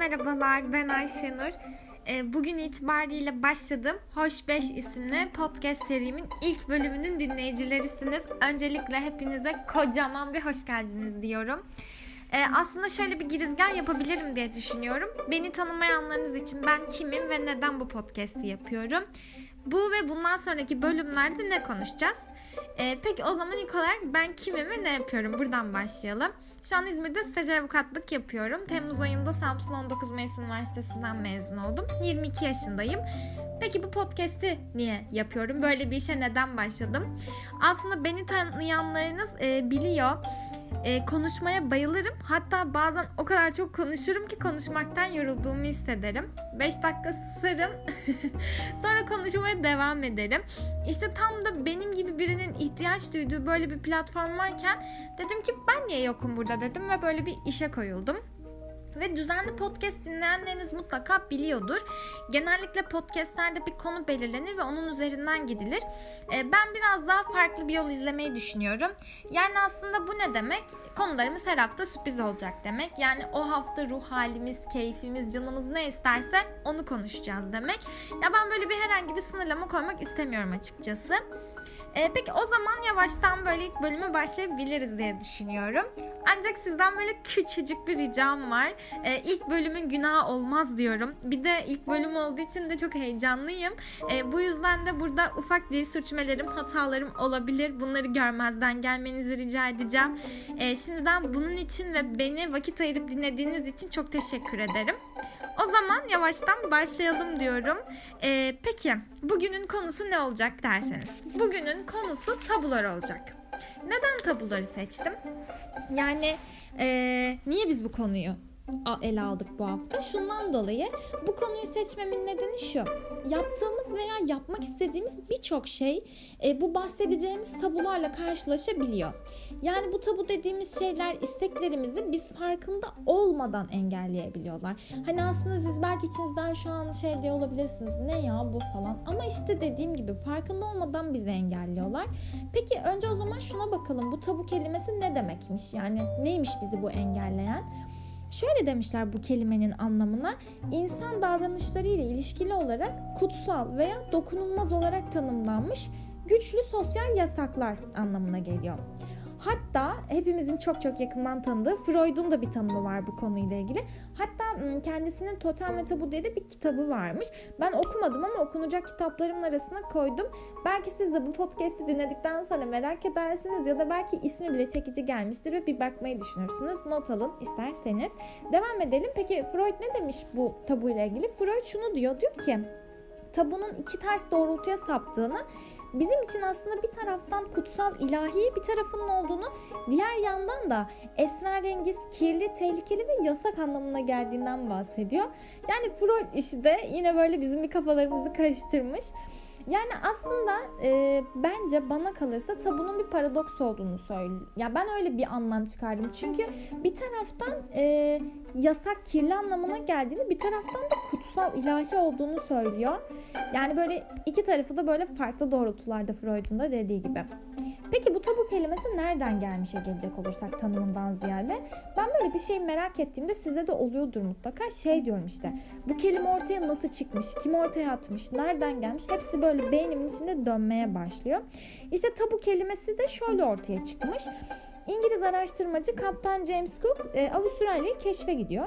merhabalar ben Ayşenur. Ee, bugün itibariyle başladım. Hoş 5 isimli podcast serimin ilk bölümünün dinleyicilerisiniz. Öncelikle hepinize kocaman bir hoş geldiniz diyorum. Ee, aslında şöyle bir girizgah yapabilirim diye düşünüyorum. Beni tanımayanlarınız için ben kimim ve neden bu podcast'i yapıyorum? Bu ve bundan sonraki bölümlerde ne konuşacağız? Ee, peki o zaman ilk olarak ben kimim ve ne yapıyorum? Buradan başlayalım. Şu an İzmir'de stajyer avukatlık yapıyorum. Temmuz ayında Samsun 19 Mayıs Üniversitesi'nden mezun oldum. 22 yaşındayım. Peki bu podcast'i niye yapıyorum? Böyle bir işe neden başladım? Aslında beni tanıyanlarınız e, biliyor. E, konuşmaya bayılırım. Hatta bazen o kadar çok konuşurum ki konuşmaktan yorulduğumu hissederim. 5 dakika susarım. Sonra konuşmaya devam ederim. İşte tam da benim gibi birinin ihtiyaç duyduğu böyle bir platform varken dedim ki ben niye yokum burada dedim ve böyle bir işe koyuldum. Ve düzenli podcast dinleyenleriniz mutlaka biliyordur. Genellikle podcastlerde bir konu belirlenir ve onun üzerinden gidilir. Ee, ben biraz daha farklı bir yol izlemeyi düşünüyorum. Yani aslında bu ne demek? Konularımız her hafta sürpriz olacak demek. Yani o hafta ruh halimiz, keyfimiz, canımız ne isterse onu konuşacağız demek. Ya ben böyle bir herhangi bir sınırlama koymak istemiyorum açıkçası. Ee, peki o zaman yavaştan böyle ilk bölüme başlayabiliriz diye düşünüyorum. Ancak sizden böyle küçücük bir ricam var. Ee, ilk bölümün günah olmaz diyorum. Bir de ilk bölüm olduğu için de çok heyecanlıyım. Ee, bu yüzden de burada ufak dil sürçmelerim, hatalarım olabilir. Bunları görmezden gelmenizi rica edeceğim. Ee, şimdiden bunun için ve beni vakit ayırıp dinlediğiniz için çok teşekkür ederim. O zaman yavaştan başlayalım diyorum. Ee, peki bugünün konusu ne olacak derseniz. Bugünün konusu tabular olacak. Neden tabuları seçtim? Yani ee, niye biz bu konuyu ele aldık bu hafta. Şundan dolayı bu konuyu seçmemin nedeni şu. Yaptığımız veya yapmak istediğimiz birçok şey e, bu bahsedeceğimiz tabularla karşılaşabiliyor. Yani bu tabu dediğimiz şeyler isteklerimizi biz farkında olmadan engelleyebiliyorlar. Hani aslında siz belki içinizden şu an şey diye olabilirsiniz. Ne ya bu falan. Ama işte dediğim gibi farkında olmadan bizi engelliyorlar. Peki önce o zaman şuna bakalım. Bu tabu kelimesi ne demekmiş? Yani neymiş bizi bu engelleyen? Şöyle demişler bu kelimenin anlamına insan davranışları ile ilişkili olarak kutsal veya dokunulmaz olarak tanımlanmış güçlü sosyal yasaklar anlamına geliyor. Hatta hepimizin çok çok yakından tanıdığı Freud'un da bir tanımı var bu konuyla ilgili. Hatta kendisinin Totem ve Tabu diye de bir kitabı varmış. Ben okumadım ama okunacak kitaplarımın arasına koydum. Belki siz de bu podcast'i dinledikten sonra merak edersiniz ya da belki ismi bile çekici gelmiştir ve bir bakmayı düşünürsünüz. Not alın isterseniz. Devam edelim. Peki Freud ne demiş bu tabu ile ilgili? Freud şunu diyor. Diyor ki tabunun iki ters doğrultuya saptığını bizim için aslında bir taraftan kutsal ilahi bir tarafının olduğunu diğer yandan da esrarengiz, kirli, tehlikeli ve yasak anlamına geldiğinden bahsediyor. Yani Freud işi de yine böyle bizim bir kafalarımızı karıştırmış. Yani aslında e, bence bana kalırsa tabunun bir paradoks olduğunu söylüyor. Ya ben öyle bir anlam çıkardım. Çünkü bir taraftan e, yasak kirli anlamına geldiğini bir taraftan da kutsal ilahi olduğunu söylüyor. Yani böyle iki tarafı da böyle farklı doğrultularda Freud'un da dediği gibi. Peki bu tabu kelimesi nereden gelmişe gelecek olursak tanımından ziyade ben böyle bir şey merak ettiğimde size de oluyordur mutlaka şey diyorum işte bu kelime ortaya nasıl çıkmış kim ortaya atmış nereden gelmiş hepsi böyle beynimin içinde dönmeye başlıyor. İşte tabu kelimesi de şöyle ortaya çıkmış. İngiliz araştırmacı Kaptan James Cook e, Avustralya'yı keşfe gidiyor.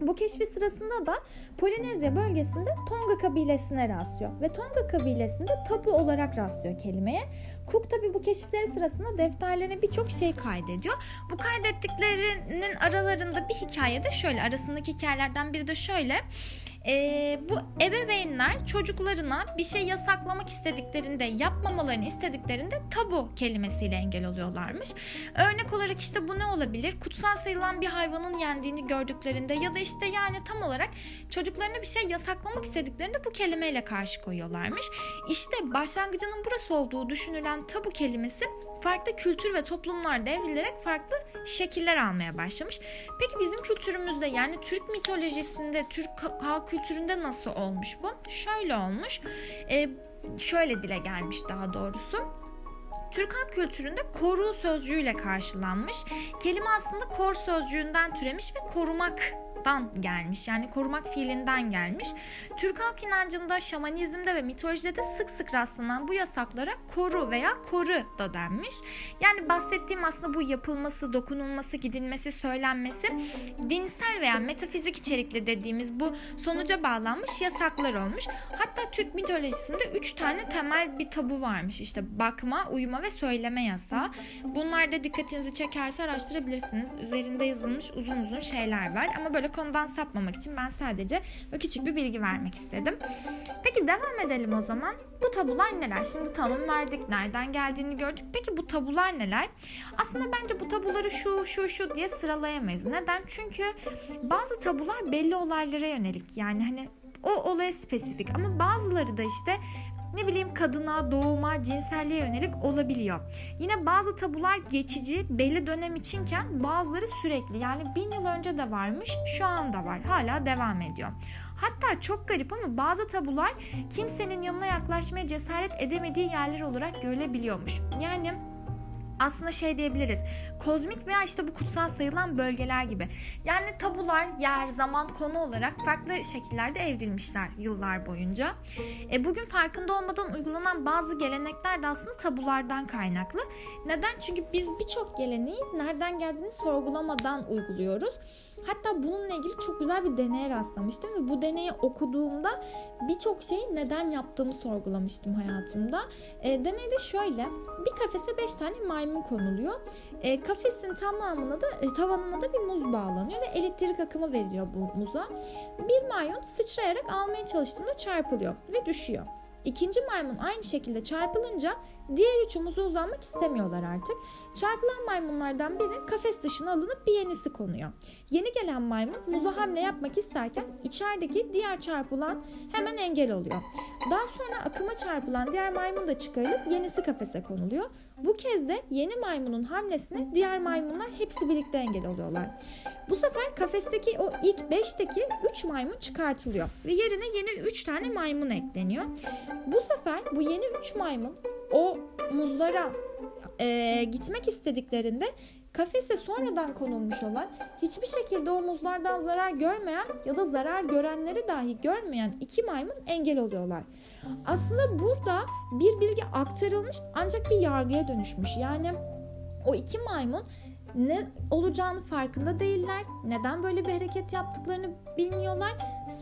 Bu keşfi sırasında da Polinezya bölgesinde Tonga kabilesine rastlıyor ve Tonga kabilesinde tabu olarak rastlıyor kelimeye. Cook tabi bu keşifleri sırasında defterlerine birçok şey kaydediyor. Bu kaydettiklerinin aralarında bir hikaye de şöyle arasındaki hikayelerden biri de şöyle e, bu ebeveynler çocuklarına bir şey yasaklamak istediklerinde, yapmamalarını istediklerinde tabu kelimesiyle engel oluyorlarmış. Örnek olarak işte bu ne olabilir? Kutsal sayılan bir hayvanın yendiğini gördüklerinde ya da işte yani tam olarak çocuklarına bir şey yasaklamak istediklerinde bu kelimeyle karşı koyuyorlarmış. İşte başlangıcının burası olduğu düşünülen tabu kelimesi farklı kültür ve toplumlar devrilerek farklı şekiller almaya başlamış. Peki bizim kültürümüzde yani Türk mitolojisinde, Türk halk kültüründe nasıl olmuş bu? Şöyle olmuş. E, şöyle dile gelmiş daha doğrusu. Türk halk kültüründe koru sözcüğüyle karşılanmış. Kelime aslında kor sözcüğünden türemiş ve korumak korumaktan gelmiş. Yani korumak fiilinden gelmiş. Türk halk inancında, şamanizmde ve mitolojide de sık sık rastlanan bu yasaklara koru veya koru da denmiş. Yani bahsettiğim aslında bu yapılması, dokunulması, gidilmesi, söylenmesi dinsel veya metafizik içerikli dediğimiz bu sonuca bağlanmış yasaklar olmuş. Hatta Türk mitolojisinde üç tane temel bir tabu varmış. İşte bakma, uyuma ve söyleme yasağı. Bunlar da dikkatinizi çekerse araştırabilirsiniz. Üzerinde yazılmış uzun uzun şeyler var. Ama böyle konudan sapmamak için ben sadece böyle küçük bir bilgi vermek istedim. Peki devam edelim o zaman. Bu tabular neler? Şimdi tanım verdik, nereden geldiğini gördük. Peki bu tabular neler? Aslında bence bu tabuları şu şu şu diye sıralayamayız. Neden? Çünkü bazı tabular belli olaylara yönelik. Yani hani o olaya spesifik ama bazıları da işte ne bileyim kadına, doğuma, cinselliğe yönelik olabiliyor. Yine bazı tabular geçici, belli dönem içinken bazıları sürekli. Yani bin yıl önce de varmış, şu anda var. Hala devam ediyor. Hatta çok garip ama bazı tabular kimsenin yanına yaklaşmaya cesaret edemediği yerler olarak görülebiliyormuş. Yani aslında şey diyebiliriz. Kozmik veya işte bu kutsal sayılan bölgeler gibi. Yani tabular yer, zaman, konu olarak farklı şekillerde evrilmişler yıllar boyunca. E, bugün farkında olmadan uygulanan bazı gelenekler de aslında tabulardan kaynaklı. Neden? Çünkü biz birçok geleneği nereden geldiğini sorgulamadan uyguluyoruz. Hatta bununla ilgili çok güzel bir deneye rastlamıştım ve bu deneyi okuduğumda birçok şeyi neden yaptığımı sorgulamıştım hayatımda. E, deneyde şöyle bir kafese 5 tane maymun konuluyor. E, kafesin tamamına da e, tavanına da bir muz bağlanıyor ve elektrik akımı veriliyor bu muza. Bir maymun sıçrayarak almaya çalıştığında çarpılıyor ve düşüyor. İkinci maymun aynı şekilde çarpılınca diğer üç muza uzanmak istemiyorlar artık. Çarpılan maymunlardan biri kafes dışına alınıp bir yenisi konuyor. Yeni gelen maymun muza hamle yapmak isterken içerideki diğer çarpılan hemen engel oluyor. Daha sonra akıma çarpılan diğer maymun da çıkarılıp yenisi kafese konuluyor. Bu kez de yeni maymunun hamlesine diğer maymunlar hepsi birlikte engel oluyorlar. Bu sefer kafesteki o ilk 5'teki 3 maymun çıkartılıyor ve yerine yeni 3 tane maymun ekleniyor. Bu sefer bu yeni 3 maymun o muzlara e, gitmek istediklerinde kafese sonradan konulmuş olan hiçbir şekilde o muzlardan zarar görmeyen ya da zarar görenleri dahi görmeyen iki maymun engel oluyorlar. Aslında burada bir bilgi aktarılmış ancak bir yargıya dönüşmüş. Yani o iki maymun ne olacağını farkında değiller. Neden böyle bir hareket yaptıklarını bilmiyorlar.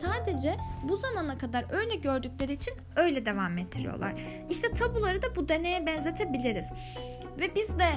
Sadece bu zamana kadar öyle gördükleri için öyle devam ettiriyorlar. İşte tabuları da bu deneye benzetebiliriz. Ve biz de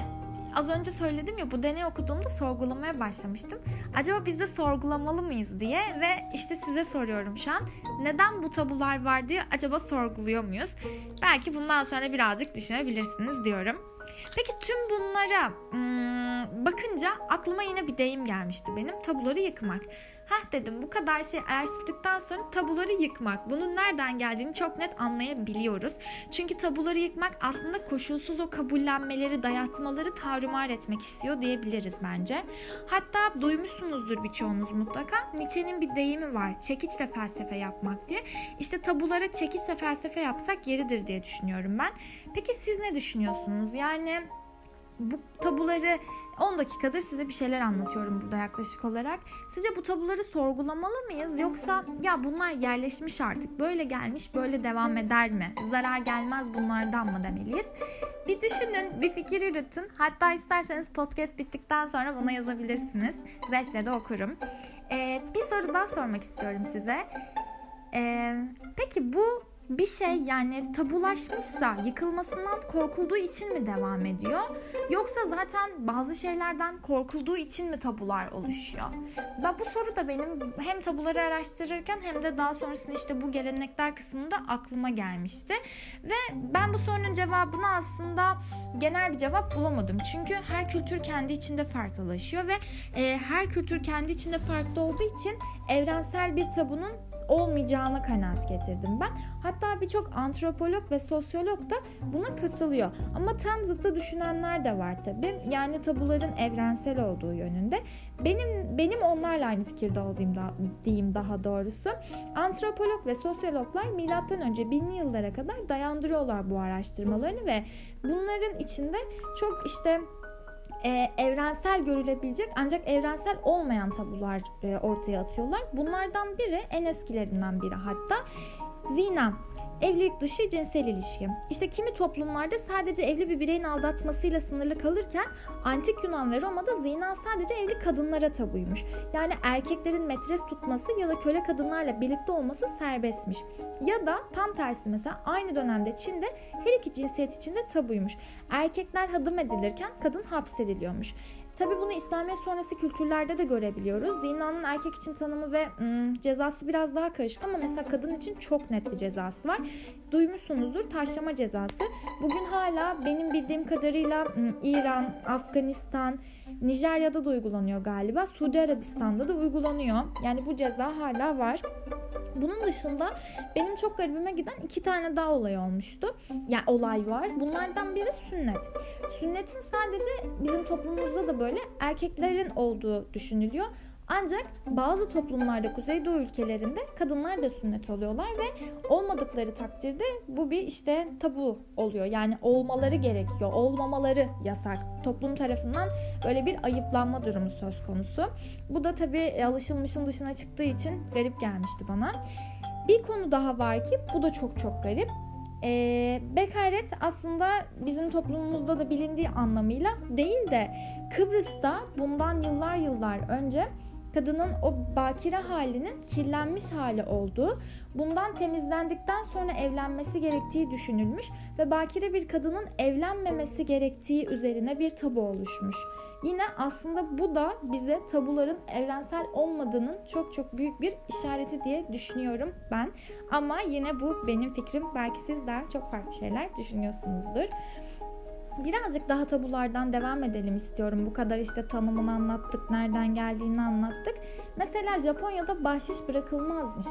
az önce söyledim ya bu deney okuduğumda sorgulamaya başlamıştım. Acaba biz de sorgulamalı mıyız diye ve işte size soruyorum şu an. Neden bu tabular var diye acaba sorguluyor muyuz? Belki bundan sonra birazcık düşünebilirsiniz diyorum. Peki tüm bunlara hmm, bakınca aklıma yine bir deyim gelmişti benim. Tabuları yıkmak. Hah dedim bu kadar şey araştırdıktan sonra tabuları yıkmak. Bunun nereden geldiğini çok net anlayabiliyoruz. Çünkü tabuları yıkmak aslında koşulsuz o kabullenmeleri, dayatmaları tarumar etmek istiyor diyebiliriz bence. Hatta duymuşsunuzdur birçoğunuz mutlaka. Nietzsche'nin bir deyimi var. Çekiçle felsefe yapmak diye. İşte tabulara çekiçle felsefe yapsak yeridir diye düşünüyorum ben. Peki siz ne düşünüyorsunuz? Yani bu tabuları 10 dakikadır size bir şeyler anlatıyorum burada yaklaşık olarak. Sizce bu tabuları sorgulamalı mıyız yoksa ya bunlar yerleşmiş artık böyle gelmiş böyle devam eder mi? Zarar gelmez bunlardan mı demeliyiz? Bir düşünün, bir fikir yürütün. Hatta isterseniz podcast bittikten sonra bana yazabilirsiniz. Zevkle de okurum. Ee, bir soru daha sormak istiyorum size. Ee, peki bu bir şey yani tabulaşmışsa yıkılmasından korkulduğu için mi devam ediyor? Yoksa zaten bazı şeylerden korkulduğu için mi tabular oluşuyor? Ben bu soru da benim hem tabuları araştırırken hem de daha sonrasında işte bu gelenekler kısmında aklıma gelmişti. Ve ben bu sorunun cevabını aslında genel bir cevap bulamadım. Çünkü her kültür kendi içinde farklılaşıyor ve e, her kültür kendi içinde farklı olduğu için evrensel bir tabunun olmayacağına kanaat getirdim ben. Hatta birçok antropolog ve sosyolog da buna katılıyor. Ama tam zıttı düşünenler de var tabii. Yani tabuların evrensel olduğu yönünde. Benim benim onlarla aynı fikirde olduğum da, diyeyim daha doğrusu. Antropolog ve sosyologlar milattan önce binli yıllara kadar dayandırıyorlar bu araştırmalarını ve bunların içinde çok işte e, evrensel görülebilecek ancak evrensel olmayan tabular e, ortaya atıyorlar. Bunlardan biri en eskilerinden biri hatta zina. Evlilik dışı cinsel ilişki. İşte kimi toplumlarda sadece evli bir bireyin aldatmasıyla sınırlı kalırken antik Yunan ve Roma'da zina sadece evli kadınlara tabuymuş. Yani erkeklerin metres tutması ya da köle kadınlarla birlikte olması serbestmiş. Ya da tam tersi mesela aynı dönemde Çin'de her iki cinsiyet içinde tabuymuş. Erkekler hadım edilirken kadın hapsediliyormuş. Tabi bunu İslamiyet sonrası kültürlerde de görebiliyoruz. Zinanın erkek için tanımı ve ım, cezası biraz daha karışık ama mesela kadın için çok net bir cezası var. Duymuşsunuzdur taşlama cezası. Bugün hala benim bildiğim kadarıyla ım, İran, Afganistan, Nijerya'da da uygulanıyor galiba. Suudi Arabistan'da da uygulanıyor. Yani bu ceza hala var. Bunun dışında benim çok garibime giden iki tane daha olay olmuştu. Yani olay var. Bunlardan biri sünnet. Sünnetin sadece bizim toplumumuzda da böyle erkeklerin olduğu düşünülüyor. Ancak bazı toplumlarda Kuzeydoğu ülkelerinde kadınlar da sünnet oluyorlar ve olmadıkları takdirde bu bir işte tabu oluyor. Yani olmaları gerekiyor. Olmamaları yasak. Toplum tarafından böyle bir ayıplanma durumu söz konusu. Bu da tabii alışılmışın dışına çıktığı için garip gelmişti bana. Bir konu daha var ki bu da çok çok garip. E, bekaret aslında bizim toplumumuzda da bilindiği anlamıyla değil de Kıbrıs'ta bundan yıllar yıllar önce kadının o bakire halinin kirlenmiş hali olduğu, bundan temizlendikten sonra evlenmesi gerektiği düşünülmüş ve bakire bir kadının evlenmemesi gerektiği üzerine bir tabu oluşmuş. Yine aslında bu da bize tabuların evrensel olmadığının çok çok büyük bir işareti diye düşünüyorum ben. Ama yine bu benim fikrim. Belki siz daha çok farklı şeyler düşünüyorsunuzdur. Birazcık daha tabulardan devam edelim istiyorum. Bu kadar işte tanımını anlattık, nereden geldiğini anlattık. Mesela Japonya'da bahşiş bırakılmazmış.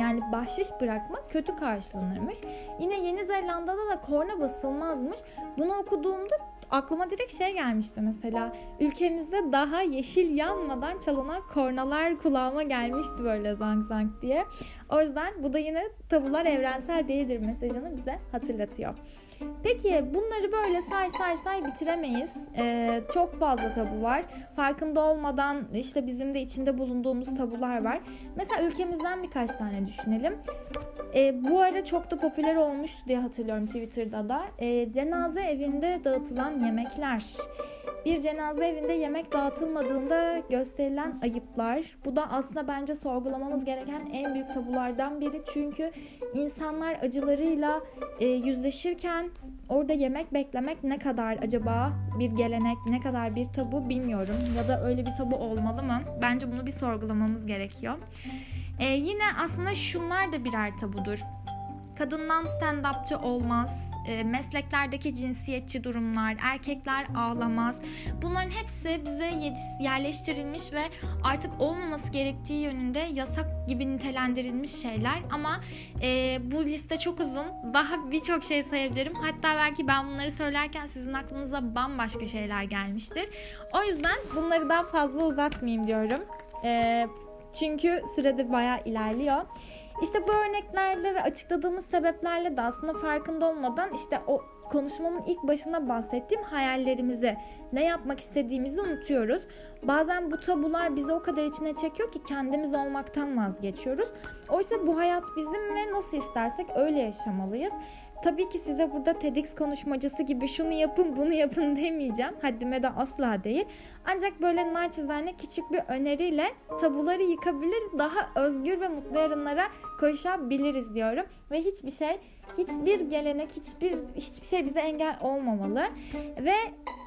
Yani bahşiş bırakmak kötü karşılanırmış. Yine Yeni Zelanda'da da korna basılmazmış. Bunu okuduğumda aklıma direkt şey gelmişti mesela. Ülkemizde daha yeşil yanmadan çalınan kornalar kulağıma gelmişti böyle zang zang diye. O yüzden bu da yine tabular evrensel değildir mesajını bize hatırlatıyor. Peki bunları böyle say say say bitiremeyiz. Ee, çok fazla tabu var. Farkında olmadan işte bizim de içinde bulunduğumuz tabular var. Mesela ülkemizden birkaç tane düşünelim. Ee, bu ara çok da popüler olmuştu diye hatırlıyorum Twitter'da da. Ee, cenaze evinde dağıtılan yemekler. Bir cenaze evinde yemek dağıtılmadığında gösterilen ayıplar. Bu da aslında bence sorgulamamız gereken en büyük tabulardan biri. Çünkü insanlar acılarıyla e, yüzleşirken orada yemek beklemek ne kadar acaba bir gelenek, ne kadar bir tabu bilmiyorum. Ya da öyle bir tabu olmalı mı? Bence bunu bir sorgulamamız gerekiyor. E, yine aslında şunlar da birer tabudur. Kadından stand-upçı olmaz e, mesleklerdeki cinsiyetçi durumlar, erkekler ağlamaz. Bunların hepsi bize yerleştirilmiş ve artık olmaması gerektiği yönünde yasak gibi nitelendirilmiş şeyler. Ama e, bu liste çok uzun. Daha birçok şey sayabilirim. Hatta belki ben bunları söylerken sizin aklınıza bambaşka şeyler gelmiştir. O yüzden bunları daha fazla uzatmayayım diyorum. E, çünkü sürede bayağı ilerliyor. İşte bu örneklerle ve açıkladığımız sebeplerle de aslında farkında olmadan işte o konuşmamın ilk başında bahsettiğim hayallerimizi, ne yapmak istediğimizi unutuyoruz. Bazen bu tabular bizi o kadar içine çekiyor ki kendimiz olmaktan vazgeçiyoruz. Oysa bu hayat bizim ve nasıl istersek öyle yaşamalıyız. Tabii ki size burada TEDx konuşmacısı gibi şunu yapın bunu yapın demeyeceğim. Haddime de asla değil. Ancak böyle naçizane küçük bir öneriyle tabuları yıkabilir, daha özgür ve mutlu yarınlara koşabiliriz diyorum. Ve hiçbir şey, hiçbir gelenek, hiçbir hiçbir şey bize engel olmamalı. Ve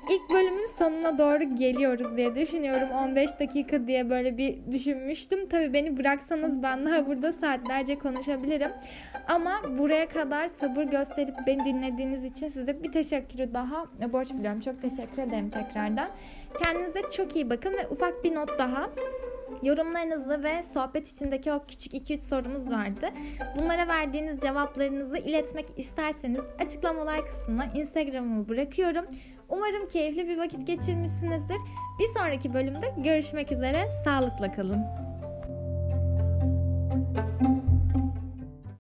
ilk bölümün sonuna doğru geliyoruz diye düşünüyorum. 15 dakika diye böyle bir düşünmüştüm. Tabii beni bıraksanız ben daha burada saatlerce konuşabilirim. Ama buraya kadar sabır gösterip beni dinlediğiniz için size bir teşekkürü daha borç biliyorum. Çok teşekkür ederim tekrardan. Kendinize çok iyi bakın ve ufak bir not daha. Yorumlarınızı ve sohbet içindeki o küçük 2-3 sorumuz vardı. Bunlara verdiğiniz cevaplarınızı iletmek isterseniz açıklamalar kısmına Instagram'ımı bırakıyorum. Umarım keyifli bir vakit geçirmişsinizdir. Bir sonraki bölümde görüşmek üzere. Sağlıkla kalın.